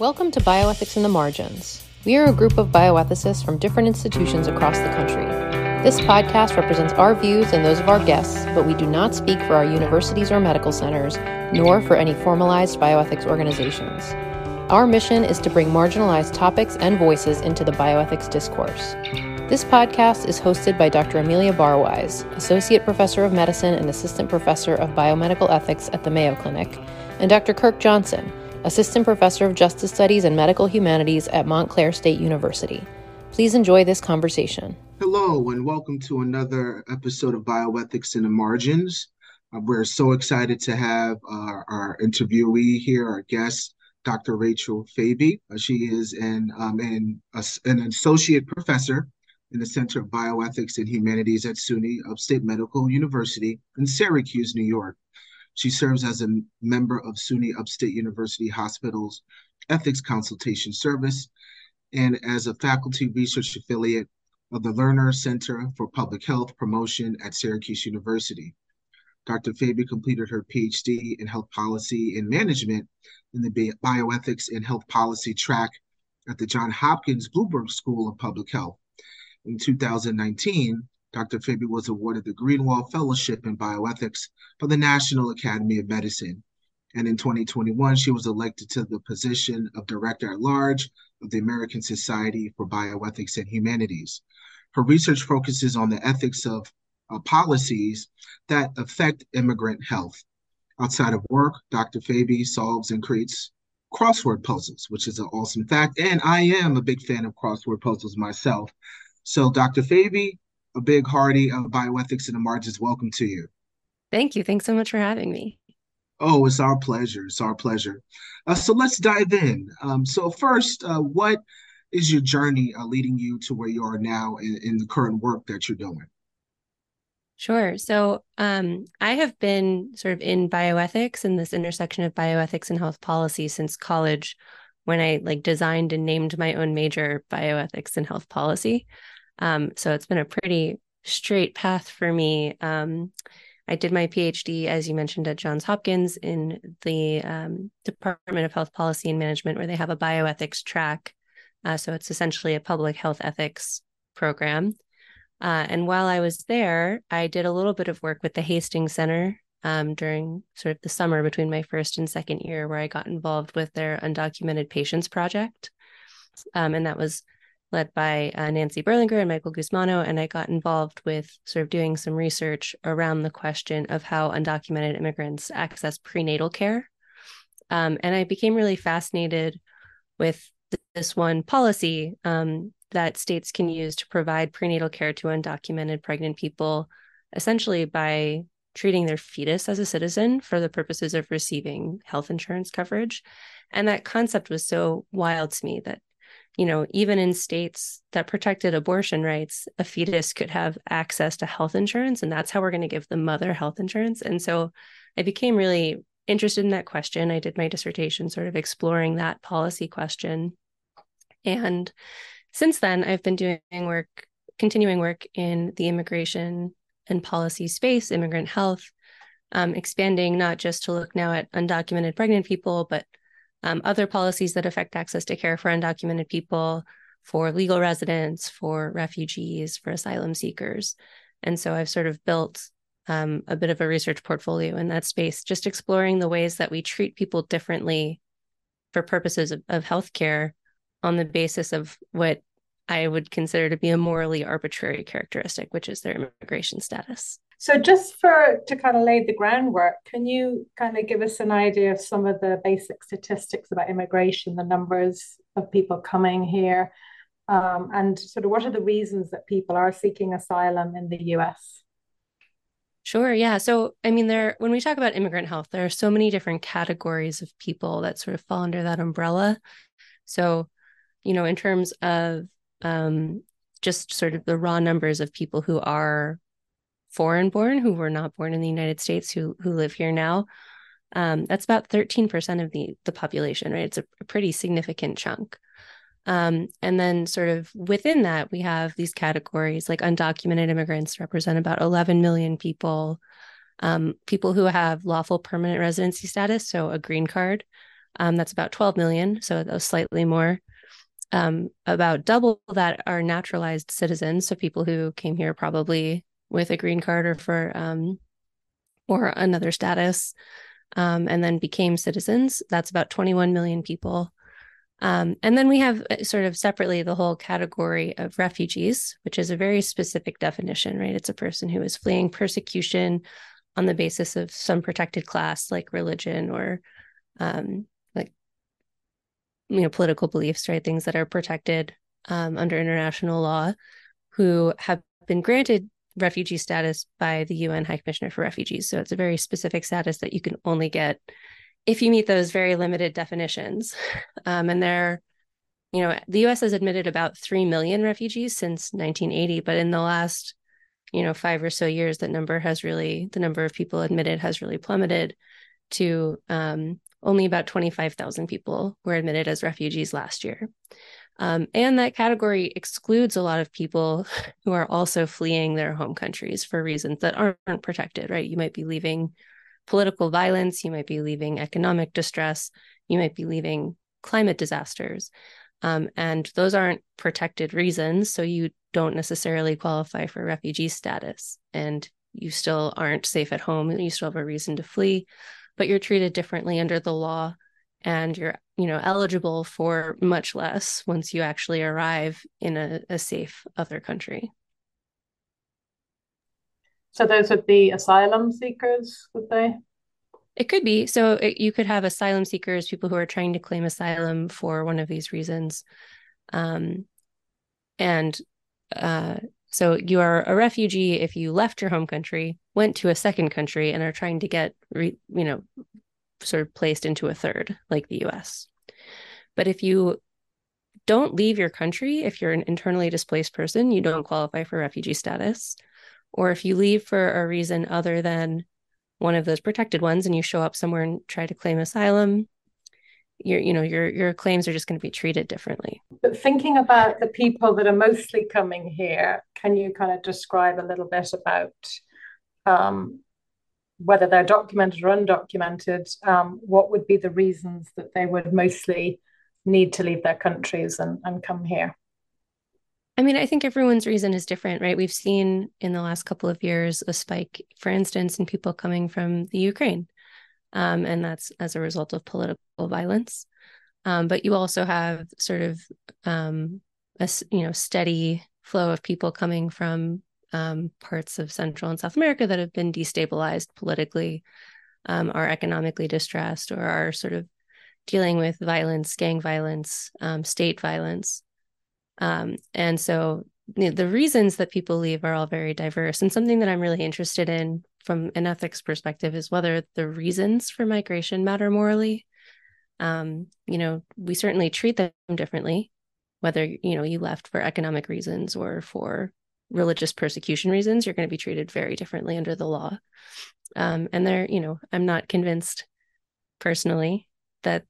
Welcome to Bioethics in the Margins. We are a group of bioethicists from different institutions across the country. This podcast represents our views and those of our guests, but we do not speak for our universities or medical centers, nor for any formalized bioethics organizations. Our mission is to bring marginalized topics and voices into the bioethics discourse. This podcast is hosted by Dr. Amelia Barwise, Associate Professor of Medicine and Assistant Professor of Biomedical Ethics at the Mayo Clinic, and Dr. Kirk Johnson, Assistant Professor of Justice Studies and Medical Humanities at Montclair State University. Please enjoy this conversation. Hello, and welcome to another episode of Bioethics in the Margins. Uh, we're so excited to have uh, our interviewee here, our guest, Dr. Rachel Fabi. Uh, she is an, um, an, an associate professor in the Center of Bioethics and Humanities at SUNY Upstate Medical University in Syracuse, New York. She serves as a member of SUNY Upstate University Hospital's Ethics Consultation Service and as a faculty research affiliate of the Lerner Center for Public Health Promotion at Syracuse University. Dr. Fabi completed her PhD in Health Policy and Management in the Bioethics and Health Policy track at the Johns Hopkins Bloomberg School of Public Health. In 2019, Dr. Fabi was awarded the Greenwall Fellowship in Bioethics by the National Academy of Medicine. And in 2021, she was elected to the position of Director at Large of the American Society for Bioethics and Humanities. Her research focuses on the ethics of uh, policies that affect immigrant health. Outside of work, Dr. Fabi solves and creates crossword puzzles, which is an awesome fact. And I am a big fan of crossword puzzles myself. So, Dr. Fabi, a big hearty of bioethics in the margins, welcome to you. Thank you. Thanks so much for having me. Oh, it's our pleasure. It's our pleasure. Uh, so let's dive in. Um, so first, uh, what is your journey uh, leading you to where you are now in, in the current work that you're doing? Sure. So um, I have been sort of in bioethics and this intersection of bioethics and health policy since college when I like designed and named my own major bioethics and health policy. Um, so it's been a pretty straight path for me. Um, I did my PhD, as you mentioned, at Johns Hopkins in the um, Department of Health Policy and Management, where they have a bioethics track. Uh, so it's essentially a public health ethics program. Uh, and while I was there, I did a little bit of work with the Hastings Center um, during sort of the summer between my first and second year, where I got involved with their undocumented patients project. Um, and that was led by uh, Nancy Berlinger and Michael Gusmano. And I got involved with sort of doing some research around the question of how undocumented immigrants access prenatal care. Um, and I became really fascinated with this one policy um, that states can use to provide prenatal care to undocumented pregnant people, essentially by treating their fetus as a citizen for the purposes of receiving health insurance coverage. And that concept was so wild to me that you know, even in states that protected abortion rights, a fetus could have access to health insurance, and that's how we're going to give the mother health insurance. And so I became really interested in that question. I did my dissertation sort of exploring that policy question. And since then, I've been doing work, continuing work in the immigration and policy space, immigrant health, um, expanding not just to look now at undocumented pregnant people, but um, other policies that affect access to care for undocumented people, for legal residents, for refugees, for asylum seekers. And so I've sort of built um, a bit of a research portfolio in that space, just exploring the ways that we treat people differently for purposes of, of healthcare on the basis of what I would consider to be a morally arbitrary characteristic, which is their immigration status. So, just for to kind of lay the groundwork, can you kind of give us an idea of some of the basic statistics about immigration, the numbers of people coming here, um, and sort of what are the reasons that people are seeking asylum in the US? Sure. Yeah. So, I mean, there, when we talk about immigrant health, there are so many different categories of people that sort of fall under that umbrella. So, you know, in terms of um, just sort of the raw numbers of people who are foreign born who were not born in the United States who who live here now. Um, that's about 13% of the the population, right? It's a, a pretty significant chunk. Um, and then sort of within that, we have these categories like undocumented immigrants represent about 11 million people, um, people who have lawful permanent residency status, so a green card, Um, that's about 12 million, so slightly more. Um, about double that are naturalized citizens, so people who came here probably with a green card or for um, or another status, um, and then became citizens. That's about 21 million people. Um, and then we have uh, sort of separately the whole category of refugees, which is a very specific definition, right? It's a person who is fleeing persecution on the basis of some protected class, like religion or um, like you know political beliefs, right? Things that are protected um, under international law, who have been granted refugee status by the UN High Commissioner for Refugees. So it's a very specific status that you can only get if you meet those very limited definitions. Um, and there, you know, the US has admitted about 3 million refugees since 1980, but in the last, you know, five or so years, that number has really, the number of people admitted has really plummeted to um, only about 25,000 people were admitted as refugees last year. Um, and that category excludes a lot of people who are also fleeing their home countries for reasons that aren't protected, right? You might be leaving political violence, you might be leaving economic distress, you might be leaving climate disasters. Um, and those aren't protected reasons. So you don't necessarily qualify for refugee status. And you still aren't safe at home. You still have a reason to flee, but you're treated differently under the law and you're you know eligible for much less once you actually arrive in a, a safe other country. So those would be asylum seekers would they? It could be. So it, you could have asylum seekers people who are trying to claim asylum for one of these reasons. Um, and uh, so you are a refugee if you left your home country went to a second country and are trying to get re, you know sort of placed into a third, like the US. But if you don't leave your country, if you're an internally displaced person, you don't qualify for refugee status. Or if you leave for a reason other than one of those protected ones and you show up somewhere and try to claim asylum, your you know your your claims are just going to be treated differently. But thinking about the people that are mostly coming here, can you kind of describe a little bit about um, whether they're documented or undocumented, um, what would be the reasons that they would mostly need to leave their countries and, and come here? I mean, I think everyone's reason is different, right? We've seen in the last couple of years a spike, for instance, in people coming from the Ukraine. Um, and that's as a result of political violence. Um, but you also have sort of um, a you know steady flow of people coming from um, parts of Central and South America that have been destabilized politically, um, are economically distressed, or are sort of dealing with violence, gang violence, um, state violence. Um, and so you know, the reasons that people leave are all very diverse. And something that I'm really interested in from an ethics perspective is whether the reasons for migration matter morally. Um, you know, we certainly treat them differently, whether you know you left for economic reasons or for religious persecution reasons, you're going to be treated very differently under the law. Um, and there, you know, I'm not convinced personally that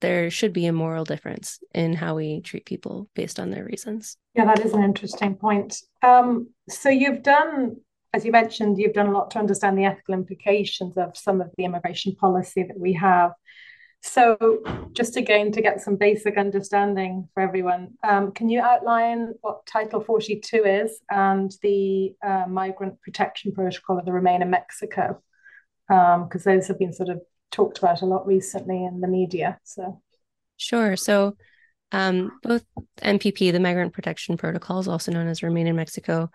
there should be a moral difference in how we treat people based on their reasons. Yeah, that is an interesting point. Um, so you've done, as you mentioned, you've done a lot to understand the ethical implications of some of the immigration policy that we have. So, just again to get some basic understanding for everyone, um, can you outline what Title 42 is and the uh, Migrant Protection Protocol of the Remain in Mexico? Because um, those have been sort of talked about a lot recently in the media. So, sure. So, um, both MPP, the Migrant Protection Protocol, is also known as Remain in Mexico,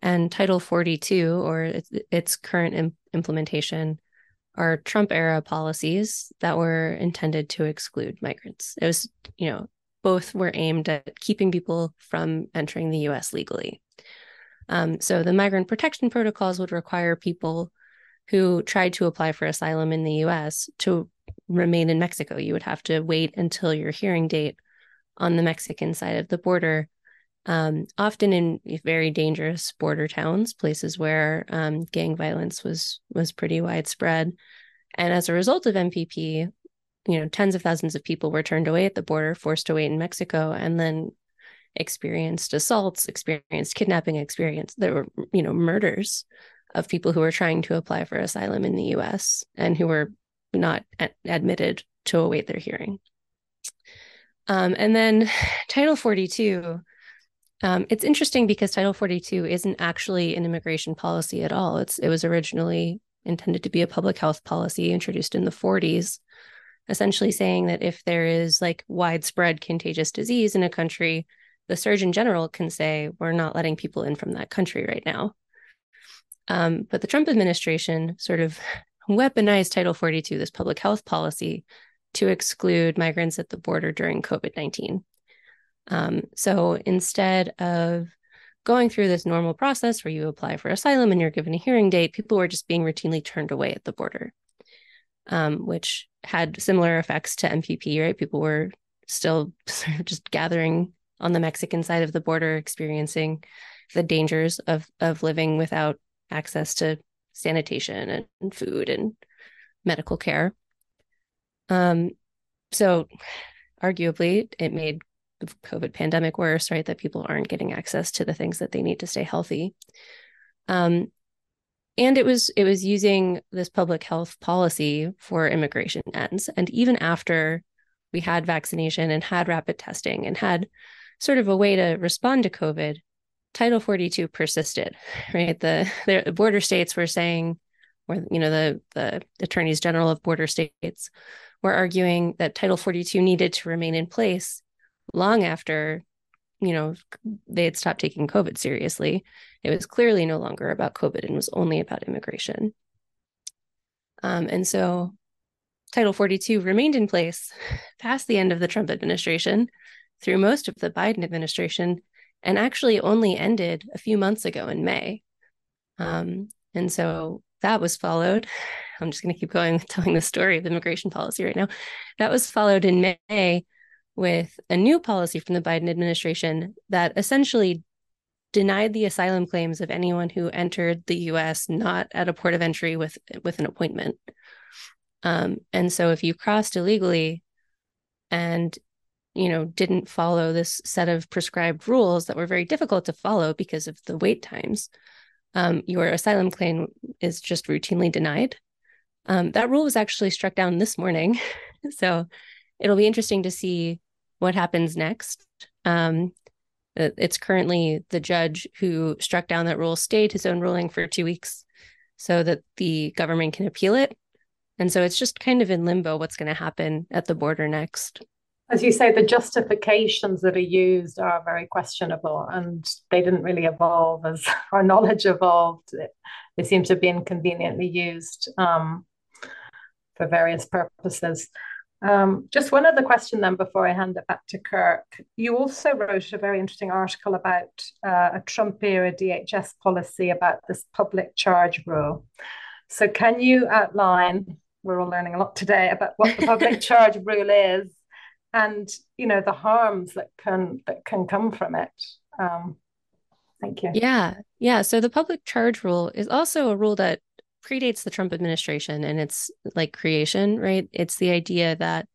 and Title 42, or its, its current Im- implementation, are Trump era policies that were intended to exclude migrants. It was, you know, both were aimed at keeping people from entering the US legally. Um, so the migrant protection protocols would require people who tried to apply for asylum in the US to remain in Mexico. You would have to wait until your hearing date on the Mexican side of the border um, often in very dangerous border towns, places where um, gang violence was was pretty widespread. And as a result of MPP, you know, tens of thousands of people were turned away at the border, forced to wait in Mexico, and then experienced assaults, experienced kidnapping, experienced there were you know murders of people who were trying to apply for asylum in the U.S. and who were not admitted to await their hearing. Um, and then Title 42, um, it's interesting because Title 42 isn't actually an immigration policy at all. It's it was originally intended to be a public health policy introduced in the 40s, essentially saying that if there is like widespread contagious disease in a country, the Surgeon General can say, we're not letting people in from that country right now. Um, but the Trump administration sort of weaponized Title 42, this public health policy, to exclude migrants at the border during COVID 19. Um, so instead of going through this normal process where you apply for asylum and you're given a hearing date, people were just being routinely turned away at the border, um, which had similar effects to MPP, right? People were still sort of just gathering on the Mexican side of the border, experiencing the dangers of, of living without access to sanitation and, and food and medical care. Um, so arguably it made COVID pandemic worse, right? That people aren't getting access to the things that they need to stay healthy. Um, and it was it was using this public health policy for immigration ends. And even after we had vaccination and had rapid testing and had sort of a way to respond to COVID, Title 42 persisted, right? The, the border states were saying, or you know, the the attorneys general of border states were arguing that Title 42 needed to remain in place long after, you know, they had stopped taking COVID seriously. It was clearly no longer about COVID and was only about immigration. Um, and so Title 42 remained in place past the end of the Trump administration, through most of the Biden administration, and actually only ended a few months ago in May. Um, and so that was followed. I'm just going to keep going telling the story of immigration policy right now. That was followed in May with a new policy from the Biden administration that essentially denied the asylum claims of anyone who entered the US not at a port of entry with with an appointment. Um, and so if you crossed illegally and you know didn't follow this set of prescribed rules that were very difficult to follow because of the wait times um, your asylum claim is just routinely denied. Um, that rule was actually struck down this morning. so it'll be interesting to see what happens next. Um, it's currently the judge who struck down that rule stayed his own ruling for two weeks so that the government can appeal it. And so it's just kind of in limbo what's going to happen at the border next as you say, the justifications that are used are very questionable and they didn't really evolve as our knowledge evolved. They seem to have been conveniently used um, for various purposes. Um, just one other question then before I hand it back to Kirk. You also wrote a very interesting article about uh, a Trump era DHS policy about this public charge rule. So, can you outline? We're all learning a lot today about what the public charge rule is and you know the harms that can that can come from it um thank you yeah yeah so the public charge rule is also a rule that predates the trump administration and its like creation right it's the idea that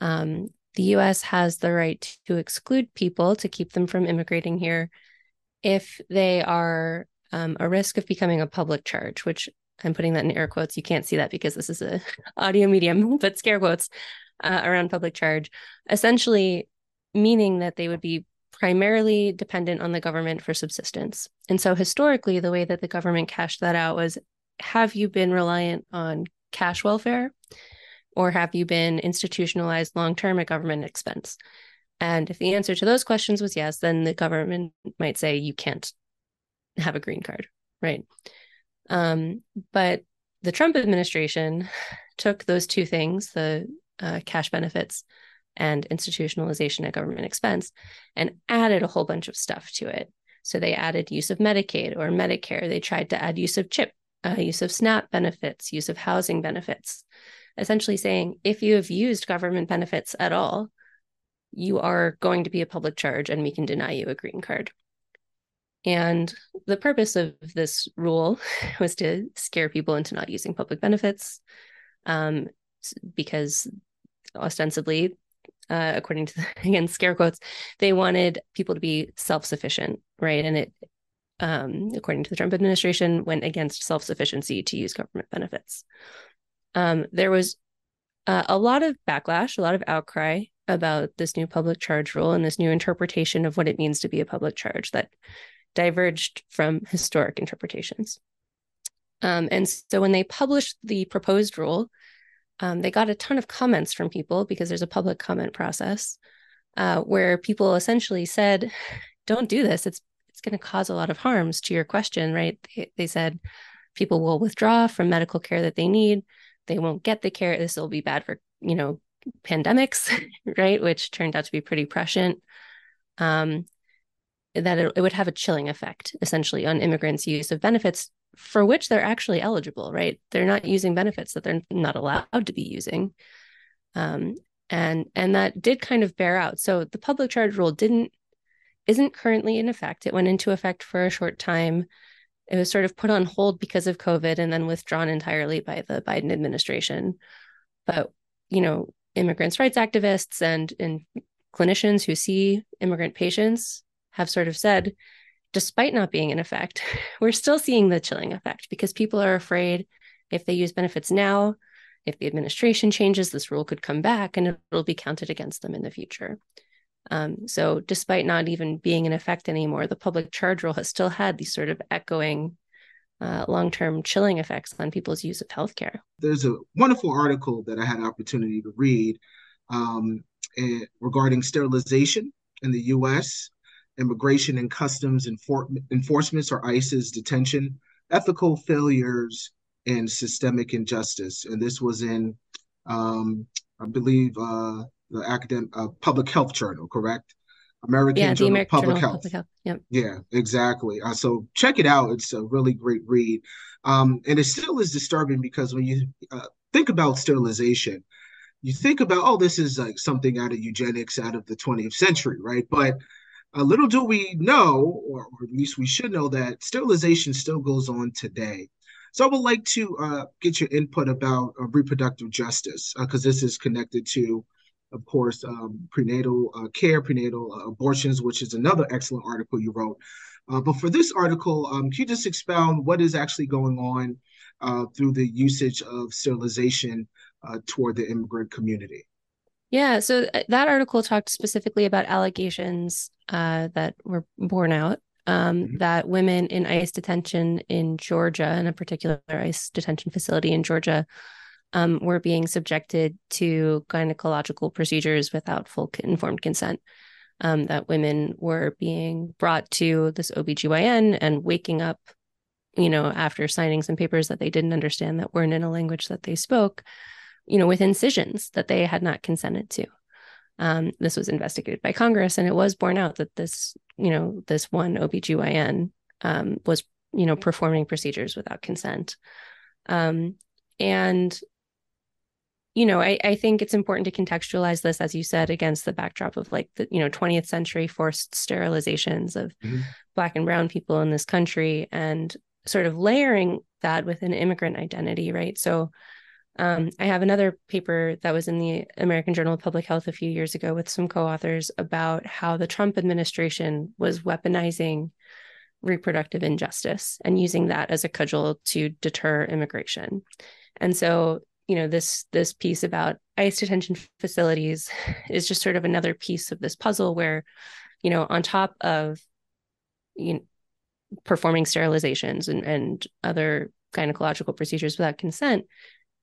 um the us has the right to exclude people to keep them from immigrating here if they are um, a risk of becoming a public charge which i'm putting that in air quotes you can't see that because this is a audio medium but scare quotes uh, around public charge, essentially meaning that they would be primarily dependent on the government for subsistence. And so historically, the way that the government cashed that out was have you been reliant on cash welfare or have you been institutionalized long term at government expense? And if the answer to those questions was yes, then the government might say you can't have a green card, right? Um, but the Trump administration took those two things, the uh, cash benefits and institutionalization at government expense and added a whole bunch of stuff to it. So they added use of Medicaid or Medicare. They tried to add use of CHIP, uh, use of SNAP benefits, use of housing benefits, essentially saying if you have used government benefits at all, you are going to be a public charge and we can deny you a green card. And the purpose of this rule was to scare people into not using public benefits um, because ostensibly, uh, according to the, again scare quotes, they wanted people to be self sufficient, right? And it, um, according to the Trump administration, went against self sufficiency to use government benefits. Um, there was uh, a lot of backlash, a lot of outcry about this new public charge rule and this new interpretation of what it means to be a public charge that diverged from historic interpretations. Um, and so when they published the proposed rule, um, they got a ton of comments from people because there's a public comment process uh, where people essentially said, "Don't do this. It's it's going to cause a lot of harms." To your question, right? They, they said people will withdraw from medical care that they need. They won't get the care. This will be bad for you know pandemics, right? Which turned out to be pretty prescient. Um, that it, it would have a chilling effect essentially on immigrants' use of benefits for which they're actually eligible, right? They're not using benefits that they're not allowed to be using. Um, and and that did kind of bear out. So the public charge rule didn't isn't currently in effect. It went into effect for a short time. It was sort of put on hold because of COVID and then withdrawn entirely by the Biden administration. But you know, immigrants' rights activists and and clinicians who see immigrant patients have sort of said despite not being in effect, we're still seeing the chilling effect because people are afraid if they use benefits now, if the administration changes, this rule could come back and it'll be counted against them in the future. Um, so, despite not even being in effect anymore, the public charge rule has still had these sort of echoing uh, long-term chilling effects on people's use of healthcare. There's a wonderful article that I had an opportunity to read um, eh, regarding sterilization in the U.S. Immigration and Customs Enfor- Enforcement, or ICE's detention, ethical failures, and systemic injustice. And this was in, um, I believe, uh, the academic uh, public health journal, correct? American yeah, Journal American Public Journal Health. Public Health. Yep. Yeah, exactly. Uh, so check it out. It's a really great read. Um, and it still is disturbing because when you uh, think about sterilization, you think about, oh, this is like something out of eugenics out of the 20th century, right? But uh, little do we know, or, or, at least we should know, that sterilization still goes on today. So I would like to uh, get your input about uh, reproductive justice, because uh, this is connected to, of course, um, prenatal uh, care, prenatal uh, abortions, which is another excellent article you wrote. but for this article, um, can you just expound what is actually going on through the usage of sterilization toward the immigrant community? Yeah, so uh, that article talked specifically about allegations uh, that were borne out um, mm-hmm. that women in ICE detention in Georgia, in a particular ICE detention facility in Georgia, um, were being subjected to gynecological procedures without full informed consent. Um, that women were being brought to this OBGYN and waking up, you know, after signing some papers that they didn't understand that weren't in a language that they spoke, you know, with incisions that they had not consented to. Um, this was investigated by Congress, and it was borne out that this, you know, this one OBGYN um, was, you know, performing procedures without consent. Um, and, you know, I, I think it's important to contextualize this, as you said, against the backdrop of like the, you know, 20th century forced sterilizations of mm-hmm. Black and Brown people in this country and sort of layering that with an immigrant identity, right? So, um, I have another paper that was in the American Journal of Public Health a few years ago with some co authors about how the Trump administration was weaponizing reproductive injustice and using that as a cudgel to deter immigration. And so, you know, this this piece about ICE detention facilities is just sort of another piece of this puzzle where, you know, on top of you know, performing sterilizations and, and other gynecological procedures without consent,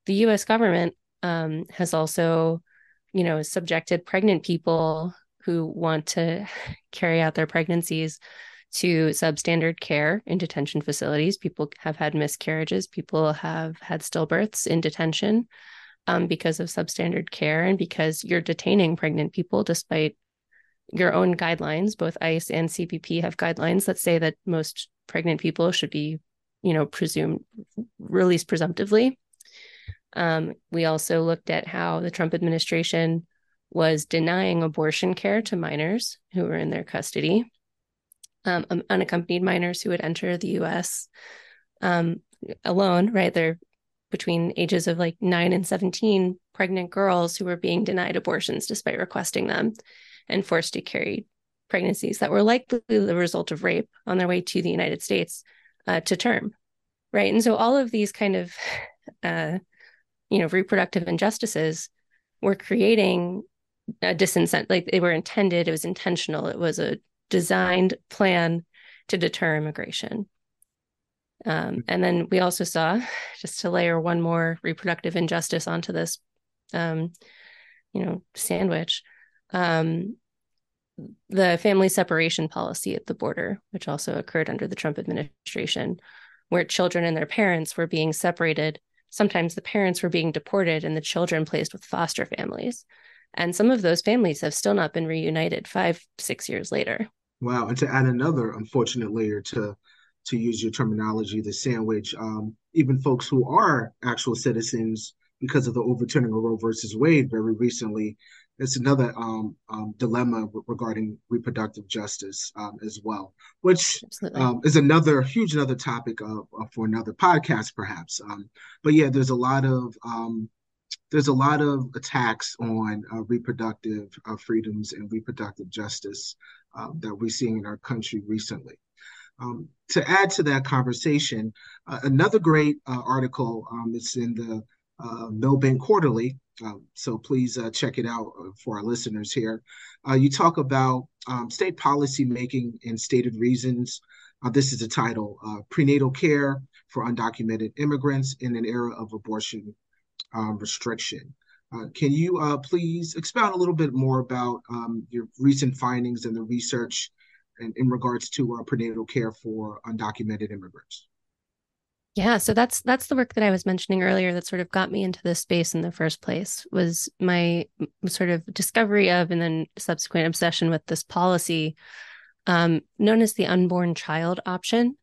the US government um, has also, you know, subjected pregnant people who want to carry out their pregnancies to substandard care in detention facilities. People have had miscarriages, people have had stillbirths in detention um, because of substandard care and because you're detaining pregnant people despite your own guidelines. Both ICE and CBP have guidelines that say that most pregnant people should be, you know, presumed released presumptively. Um, we also looked at how the Trump administration was denying abortion care to minors who were in their custody, um, unaccompanied minors who would enter the US um, alone, right? They're between ages of like nine and 17 pregnant girls who were being denied abortions despite requesting them and forced to carry pregnancies that were likely the result of rape on their way to the United States uh, to term, right? And so all of these kind of uh, you know, reproductive injustices were creating a disincent, like they were intended, it was intentional, it was a designed plan to deter immigration. Um, and then we also saw, just to layer one more reproductive injustice onto this, um, you know, sandwich, um, the family separation policy at the border, which also occurred under the Trump administration, where children and their parents were being separated. Sometimes the parents were being deported and the children placed with foster families. And some of those families have still not been reunited five, six years later. Wow. And to add another unfortunate layer to to use your terminology, the sandwich, um, even folks who are actual citizens because of the overturning of Roe versus Wade very recently, it's another um, um, dilemma regarding reproductive justice um, as well, which um, is another huge another topic of, of for another podcast perhaps. Um, but yeah, there's a lot of um, there's a lot of attacks on uh, reproductive uh, freedoms and reproductive justice uh, that we're seeing in our country recently. Um, to add to that conversation, uh, another great uh, article um, is in the uh, Milbank Quarterly. Um, so please uh, check it out uh, for our listeners here. Uh, you talk about um, state policy making and stated reasons. this is the title Prenatal Care for Undocumented Immigrants in an Era of Abortion um, Restriction. can you please expound a little bit more about um, your recent findings and the research in, in regards to uh, prenatal care for undocumented immigrants. Yeah, so that's that's the work that I was mentioning earlier that sort of got me into this space in the first place was my sort of discovery of and then subsequent obsession with this policy um, known as the unborn child option.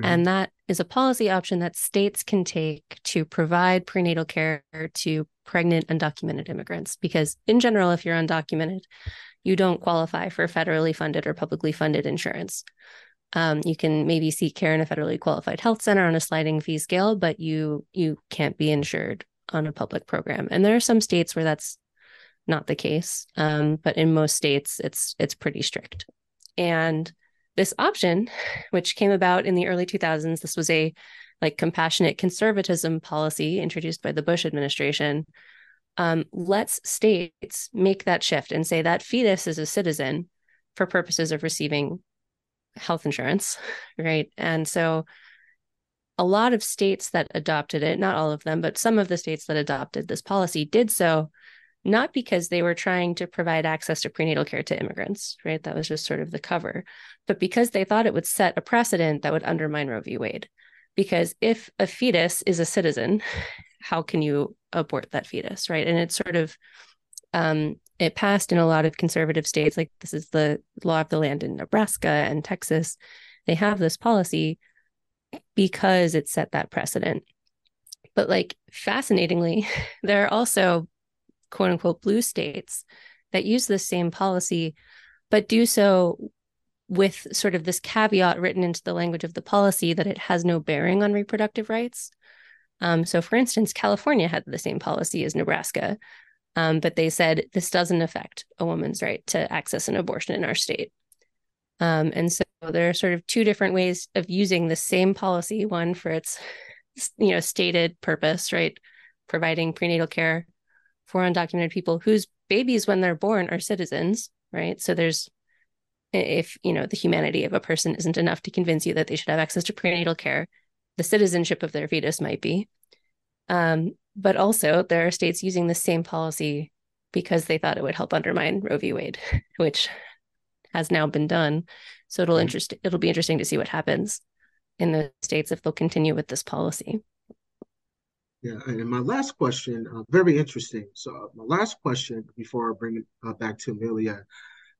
Mm-hmm. And that is a policy option that states can take to provide prenatal care to pregnant undocumented immigrants. Because in general, if you're undocumented, you don't qualify for federally funded or publicly funded insurance. Um, you can maybe seek care in a federally qualified health center on a sliding fee scale, but you you can't be insured on a public program. And there are some states where that's not the case, um, but in most states, it's it's pretty strict. And this option, which came about in the early 2000s, this was a like compassionate conservatism policy introduced by the Bush administration um, let's states make that shift and say that fetus is a citizen for purposes of receiving health insurance, right? And so a lot of states that adopted it, not all of them, but some of the states that adopted this policy did so not because they were trying to provide access to prenatal care to immigrants, right? That was just sort of the cover, but because they thought it would set a precedent that would undermine Roe v. Wade. Because if a fetus is a citizen, how can you abort that fetus, right? And it's sort of um, it passed in a lot of conservative states. Like this is the law of the land in Nebraska and Texas. They have this policy because it set that precedent. But like fascinatingly, there are also quote unquote blue states that use the same policy, but do so with sort of this caveat written into the language of the policy that it has no bearing on reproductive rights. Um, so, for instance, California had the same policy as Nebraska, um, but they said this doesn't affect a woman's right to access an abortion in our state. Um, and so there are sort of two different ways of using the same policy one for its you know stated purpose right providing prenatal care for undocumented people whose babies when they're born are citizens right so there's if you know the humanity of a person isn't enough to convince you that they should have access to prenatal care the citizenship of their fetus might be. Um, but also, there are states using the same policy because they thought it would help undermine Roe v. Wade, which has now been done. So it'll interest it'll be interesting to see what happens in the states if they'll continue with this policy. Yeah, and my last question, uh, very interesting. So uh, my last question before I bring it uh, back to Amelia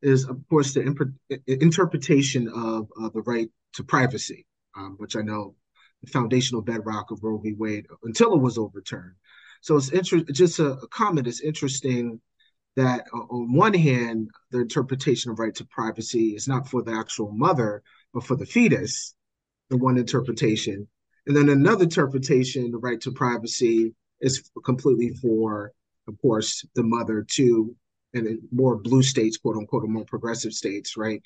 is, of course, the imp- interpretation of uh, the right to privacy, um, which I know the foundational bedrock of Roe v. Wade until it was overturned. So it's inter- just a, a comment. It's interesting that uh, on one hand, the interpretation of right to privacy is not for the actual mother, but for the fetus, the one interpretation. And then another interpretation, the right to privacy, is completely for, of course, the mother too, and more blue states, quote unquote, or more progressive states, right?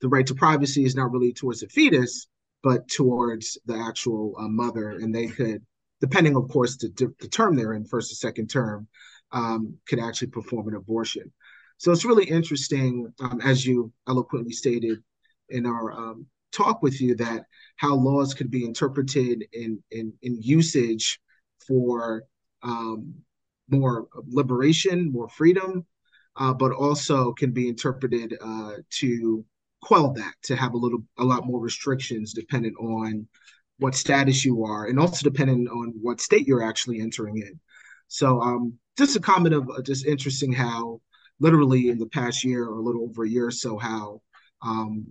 The right to privacy is not really towards the fetus, but towards the actual uh, mother, and they could depending, of course, the, the term they're in, first or second term, um, could actually perform an abortion. So it's really interesting, um, as you eloquently stated in our um, talk with you, that how laws could be interpreted in in, in usage for um, more liberation, more freedom, uh, but also can be interpreted uh, to quell that, to have a little, a lot more restrictions dependent on what status you are, and also depending on what state you're actually entering in. So, um, just a comment of uh, just interesting how, literally in the past year or a little over a year or so, how um,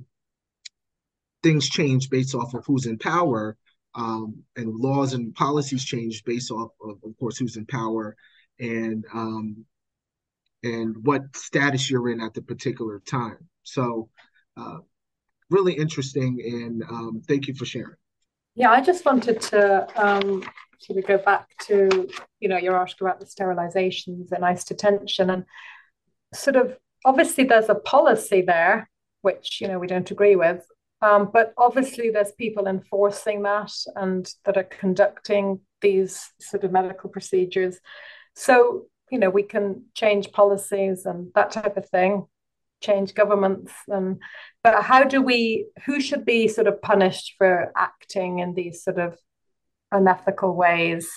things change based off of who's in power, um, and laws and policies change based off of, of course, who's in power, and um, and what status you're in at the particular time. So, uh, really interesting, and um, thank you for sharing. Yeah, I just wanted to um, sort of go back to, you know, your article about the sterilizations and ICE detention. And sort of obviously there's a policy there, which, you know, we don't agree with. Um, but obviously there's people enforcing that and that are conducting these sort of medical procedures. So, you know, we can change policies and that type of thing change governments and but how do we who should be sort of punished for acting in these sort of unethical ways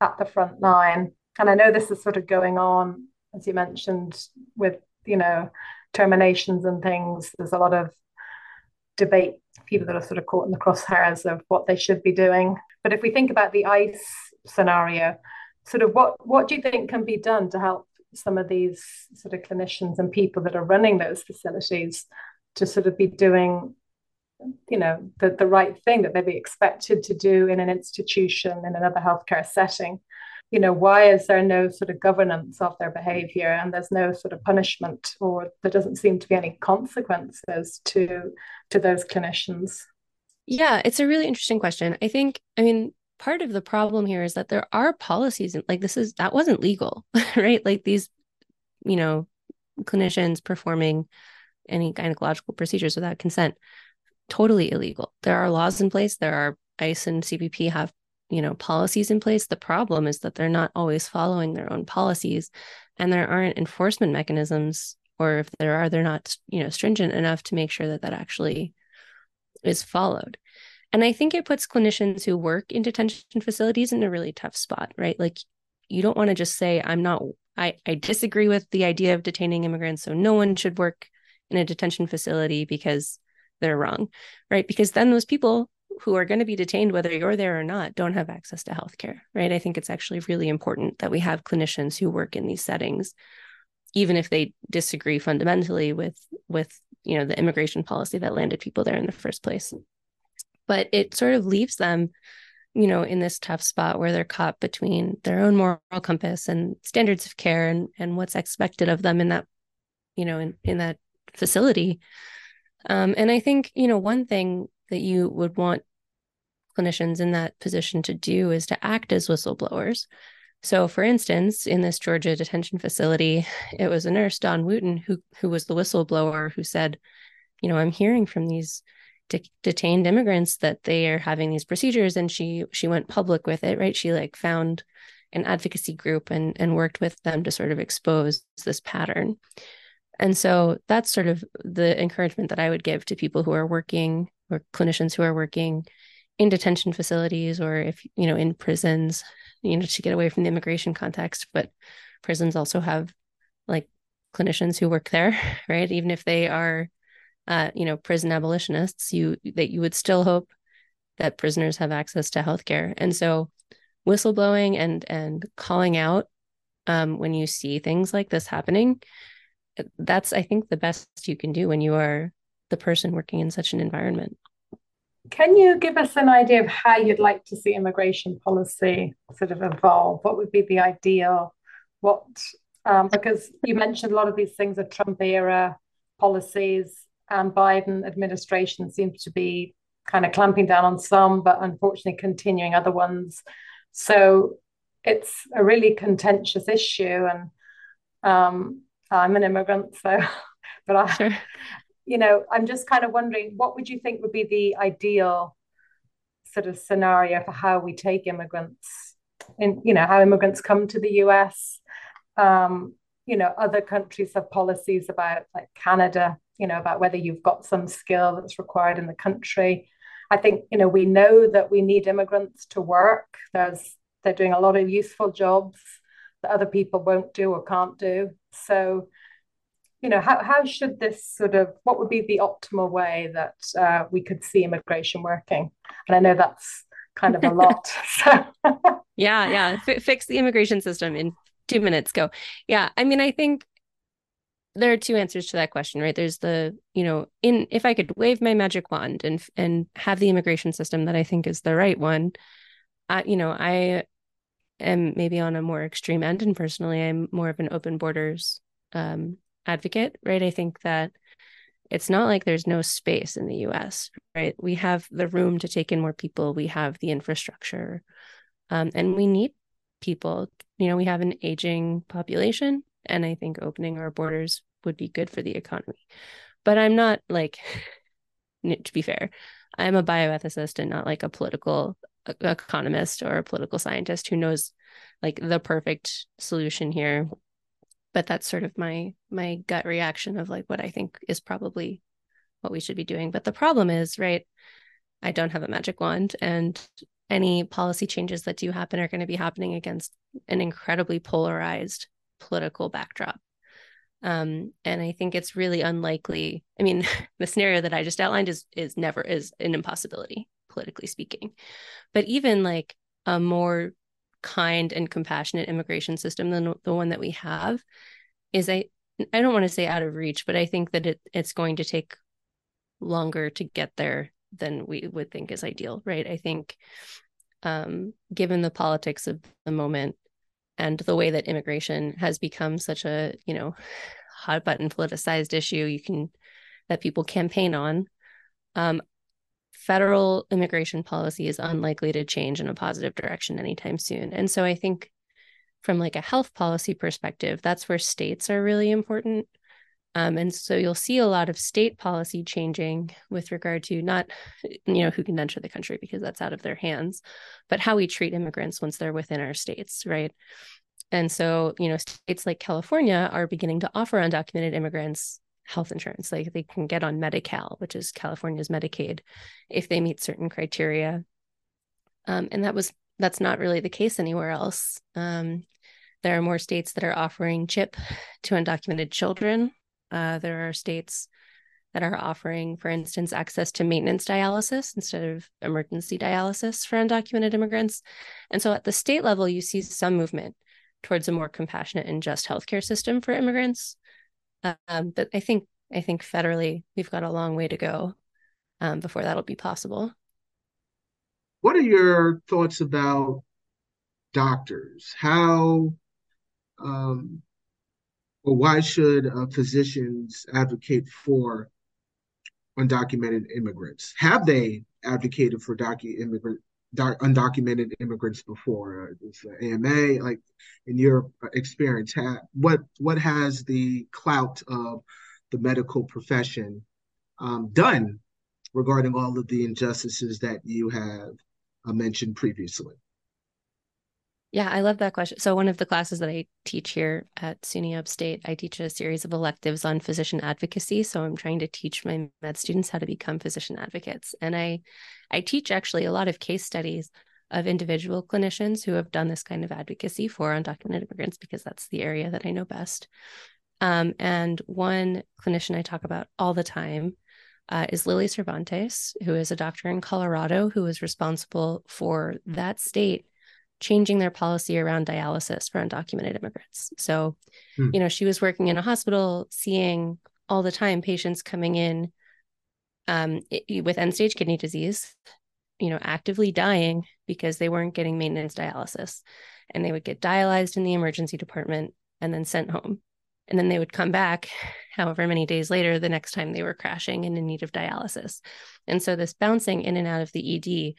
at the front line and i know this is sort of going on as you mentioned with you know terminations and things there's a lot of debate people that are sort of caught in the crosshairs of what they should be doing. But if we think about the ice scenario sort of what what do you think can be done to help some of these sort of clinicians and people that are running those facilities to sort of be doing you know the, the right thing that they'd be expected to do in an institution in another healthcare setting you know why is there no sort of governance of their behavior and there's no sort of punishment or there doesn't seem to be any consequences to to those clinicians? Yeah it's a really interesting question. I think i mean part of the problem here is that there are policies and like this is that wasn't legal right? Like these you know clinicians performing any gynecological procedures without consent totally illegal. There are laws in place. There are ice and cbp have you know policies in place the problem is that they're not always following their own policies and there aren't enforcement mechanisms or if there are they're not you know stringent enough to make sure that that actually is followed and I think it puts clinicians who work in detention facilities in a really tough spot, right? Like you don't want to just say, I'm not, I, I disagree with the idea of detaining immigrants, so no one should work in a detention facility because they're wrong, right? Because then those people who are going to be detained, whether you're there or not, don't have access to healthcare, right? I think it's actually really important that we have clinicians who work in these settings, even if they disagree fundamentally with with you know the immigration policy that landed people there in the first place but it sort of leaves them you know in this tough spot where they're caught between their own moral compass and standards of care and and what's expected of them in that you know in, in that facility um, and i think you know one thing that you would want clinicians in that position to do is to act as whistleblowers. So for instance in this georgia detention facility it was a nurse Dawn Wooten who who was the whistleblower who said you know i'm hearing from these de- detained immigrants that they are having these procedures and she she went public with it right? She like found an advocacy group and and worked with them to sort of expose this pattern. And so that's sort of the encouragement that i would give to people who are working or clinicians who are working in detention facilities or if you know in prisons you know to get away from the immigration context but prisons also have like clinicians who work there right even if they are uh, you know, prison abolitionists, you that you would still hope that prisoners have access to healthcare. And so whistleblowing and and calling out um, when you see things like this happening, that's I think the best you can do when you are the person working in such an environment. Can you give us an idea of how you'd like to see immigration policy sort of evolve? What would be the ideal? What um, because you mentioned a lot of these things are Trump era policies and Biden administration seems to be kind of clamping down on some, but unfortunately continuing other ones. So it's a really contentious issue, and um, I'm an immigrant, so but I, sure. You know, I'm just kind of wondering, what would you think would be the ideal sort of scenario for how we take immigrants in you know how immigrants come to the US. Um, you know, other countries have policies about like Canada, you know, about whether you've got some skill that's required in the country. I think you know we know that we need immigrants to work. There's they're doing a lot of useful jobs that other people won't do or can't do. So, you know, how how should this sort of what would be the optimal way that uh, we could see immigration working? And I know that's kind of a lot. so. yeah, yeah, F- fix the immigration system in two minutes. Go. Yeah, I mean, I think there are two answers to that question right there's the you know in if i could wave my magic wand and and have the immigration system that i think is the right one I, you know i am maybe on a more extreme end and personally i'm more of an open borders um, advocate right i think that it's not like there's no space in the us right we have the room to take in more people we have the infrastructure um, and we need people you know we have an aging population and I think opening our borders would be good for the economy. But I'm not like, to be fair, I'm a bioethicist and not like a political economist or a political scientist who knows like the perfect solution here. But that's sort of my my gut reaction of like what I think is probably what we should be doing. But the problem is, right? I don't have a magic wand, and any policy changes that do happen are going to be happening against an incredibly polarized political backdrop. Um, and I think it's really unlikely. I mean, the scenario that I just outlined is is never is an impossibility, politically speaking. But even like a more kind and compassionate immigration system than the one that we have is I I don't want to say out of reach, but I think that it it's going to take longer to get there than we would think is ideal, right? I think um, given the politics of the moment, and the way that immigration has become such a you know hot button politicized issue you can that people campaign on um, federal immigration policy is unlikely to change in a positive direction anytime soon and so i think from like a health policy perspective that's where states are really important um, and so you'll see a lot of state policy changing with regard to not, you know, who can enter the country because that's out of their hands, but how we treat immigrants once they're within our states, right? And so, you know, states like California are beginning to offer undocumented immigrants health insurance. Like they can get on Medi-Cal, which is California's Medicaid, if they meet certain criteria. Um, and that was that's not really the case anywhere else. Um, there are more states that are offering CHIP to undocumented children, uh, there are states that are offering, for instance, access to maintenance dialysis instead of emergency dialysis for undocumented immigrants. And so at the state level, you see some movement towards a more compassionate and just healthcare system for immigrants. Um, but I think I think federally we've got a long way to go um, before that'll be possible. What are your thoughts about doctors? How um, well, why should uh, physicians advocate for undocumented immigrants? Have they advocated for docu- immigrant, doc, undocumented immigrants before? Uh, AMA, like in your experience, ha- what what has the clout of the medical profession um, done regarding all of the injustices that you have uh, mentioned previously? Yeah, I love that question. So, one of the classes that I teach here at SUNY Upstate, I teach a series of electives on physician advocacy. So, I'm trying to teach my med students how to become physician advocates. And I, I teach actually a lot of case studies of individual clinicians who have done this kind of advocacy for undocumented immigrants because that's the area that I know best. Um, and one clinician I talk about all the time uh, is Lily Cervantes, who is a doctor in Colorado who is responsible for that state changing their policy around dialysis for undocumented immigrants. So, hmm. you know, she was working in a hospital, seeing all the time patients coming in um, with end stage kidney disease, you know, actively dying because they weren't getting maintenance dialysis. And they would get dialyzed in the emergency department and then sent home. And then they would come back, however many days later, the next time they were crashing and in need of dialysis. And so, this bouncing in and out of the ED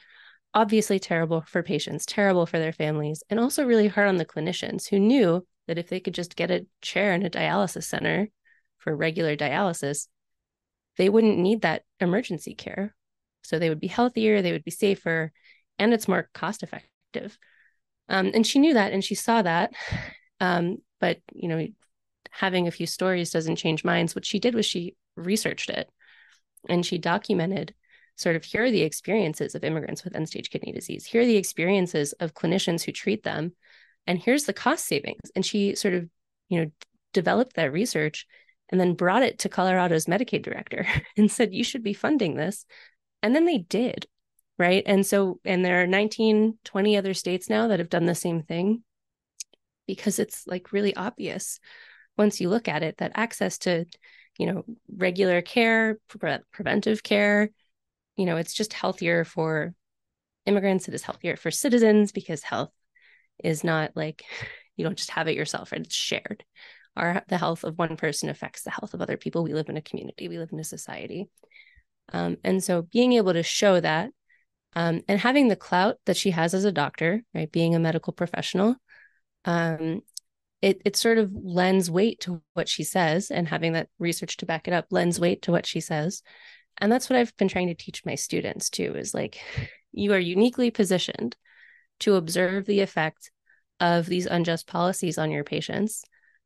obviously terrible for patients, terrible for their families, and also really hard on the clinicians who knew that if they could just get a chair in a dialysis center for regular dialysis, they wouldn't need that emergency care. So they would be healthier, they would be safer, and it's more cost effective. Um, and she knew that and she saw that. Um, but, you know, having a few stories doesn't change minds. What she did was she researched it and she documented sort of here are the experiences of immigrants with end stage kidney disease. Here are the experiences of clinicians who treat them. And here's the cost savings. And she sort of, you know, developed that research and then brought it to Colorado's Medicaid director and said, you should be funding this. And then they did. Right. And so, and there are 19, 20 other states now that have done the same thing because it's like really obvious once you look at it that access to, you know, regular care, pre- preventive care, you know, it's just healthier for immigrants. It is healthier for citizens because health is not like you don't just have it yourself, right? It's shared. Our the health of one person affects the health of other people. We live in a community. We live in a society. Um, and so being able to show that um, and having the clout that she has as a doctor, right, being a medical professional, um, it it sort of lends weight to what she says, and having that research to back it up lends weight to what she says, and that's what I've been trying to teach my students too. Is like you are uniquely positioned to observe the effect of these unjust policies on your patients,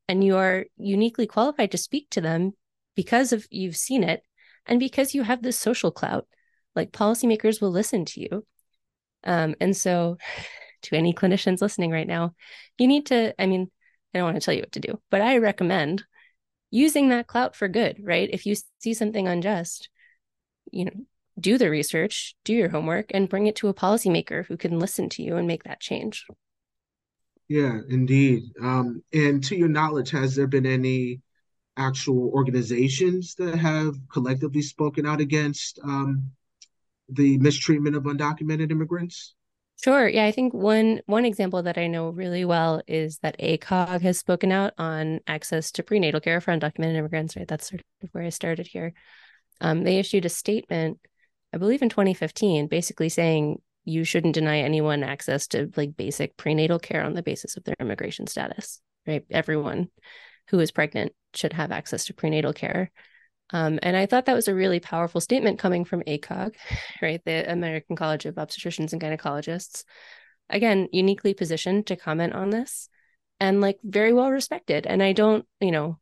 and you are uniquely qualified to speak to them because of you've seen it and because you have this social clout. Like policymakers will listen to you. Um, and so to any clinicians listening right now you need to i mean i don't want to tell you what to do but i recommend using that clout for good right? If you see something unjust you know do the research do your homework and bring it to a policymaker who can listen to you and make that change yeah indeed um, and to your knowledge has there been any actual organizations that have collectively spoken out against um, the mistreatment of undocumented immigrants? Sure. Yeah, I think one one example that I know really well is that ACOG has spoken out on access to prenatal care for undocumented immigrants. Right, that's sort of where I started here. Um, they issued a statement, I believe, in 2015, basically saying you shouldn't deny anyone access to like basic prenatal care on the basis of their immigration status. Right, everyone who is pregnant should have access to prenatal care. Um, and I thought that was a really powerful statement coming from ACOG, right? The American College of Obstetricians and Gynecologists. Again, uniquely positioned to comment on this and like very well respected. And I don't, you know,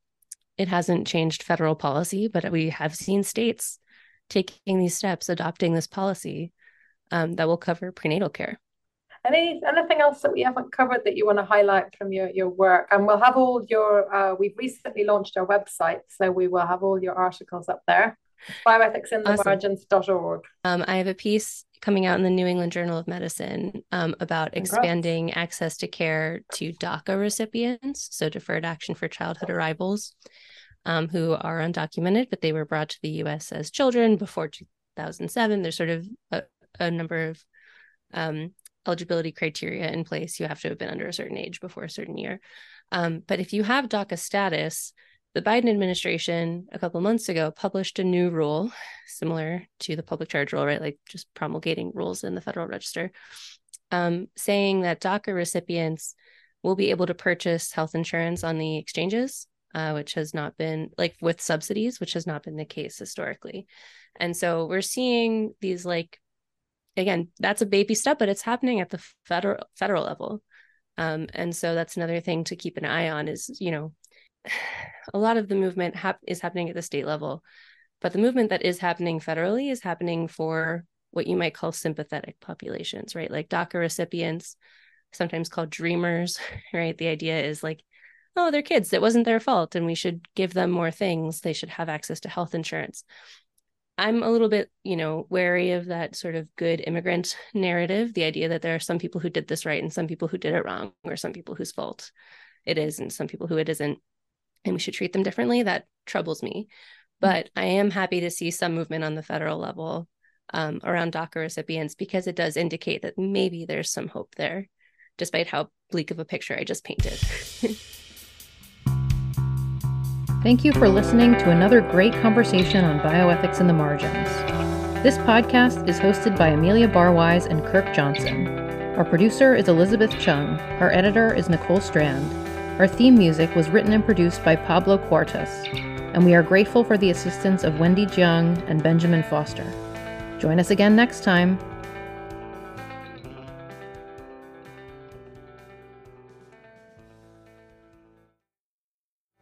it hasn't changed federal policy, but we have seen states taking these steps, adopting this policy um, that will cover prenatal care. Any anything else that we haven't covered that you want to highlight from your your work? And we'll have all your. Uh, we've recently launched our website, so we will have all your articles up there. Bioethicsinthemargins.org. Um, I have a piece coming out in the New England Journal of Medicine um, about Congrats. expanding access to care to DACA recipients, so Deferred Action for Childhood Arrivals, um, who are undocumented, but they were brought to the U.S. as children before 2007. There's sort of a, a number of um, eligibility criteria in place. You have to have been under a certain age before a certain year. Um, but if you have DACA status, the Biden administration a couple months ago published a new rule similar to the public charge rule, right? Like just promulgating rules in the Federal Register, um, saying that DACA recipients will be able to purchase health insurance on the exchanges, uh, which has not been like with subsidies, which has not been the case historically. And so we're seeing these like again, that's a baby step, but it's happening at the federal federal level. Um, and so that's another thing to keep an eye on is, you know, a lot of the movement hap- is happening at the state level, but the movement that is happening federally is happening for what you might call sympathetic populations, right? Like DACA recipients, sometimes called dreamers, right? The idea is like, oh, they're kids. It wasn't their fault. And we should give them more things. They should have access to health insurance. I'm a little bit, you know, wary of that sort of good immigrant narrative, the idea that there are some people who did this right and some people who did it wrong, or some people whose fault it is and some people who it isn't, and we should treat them differently. That troubles me. But I am happy to see some movement on the federal level um, around DACA recipients because it does indicate that maybe there's some hope there, despite how bleak of a picture I just painted. Thank you for listening to another great conversation on bioethics in the margins. This podcast is hosted by Amelia Barwise and Kirk Johnson. Our producer is Elizabeth Chung. Our editor is Nicole Strand. Our theme music was written and produced by Pablo Cuartas, and we are grateful for the assistance of Wendy Jiang and Benjamin Foster. Join us again next time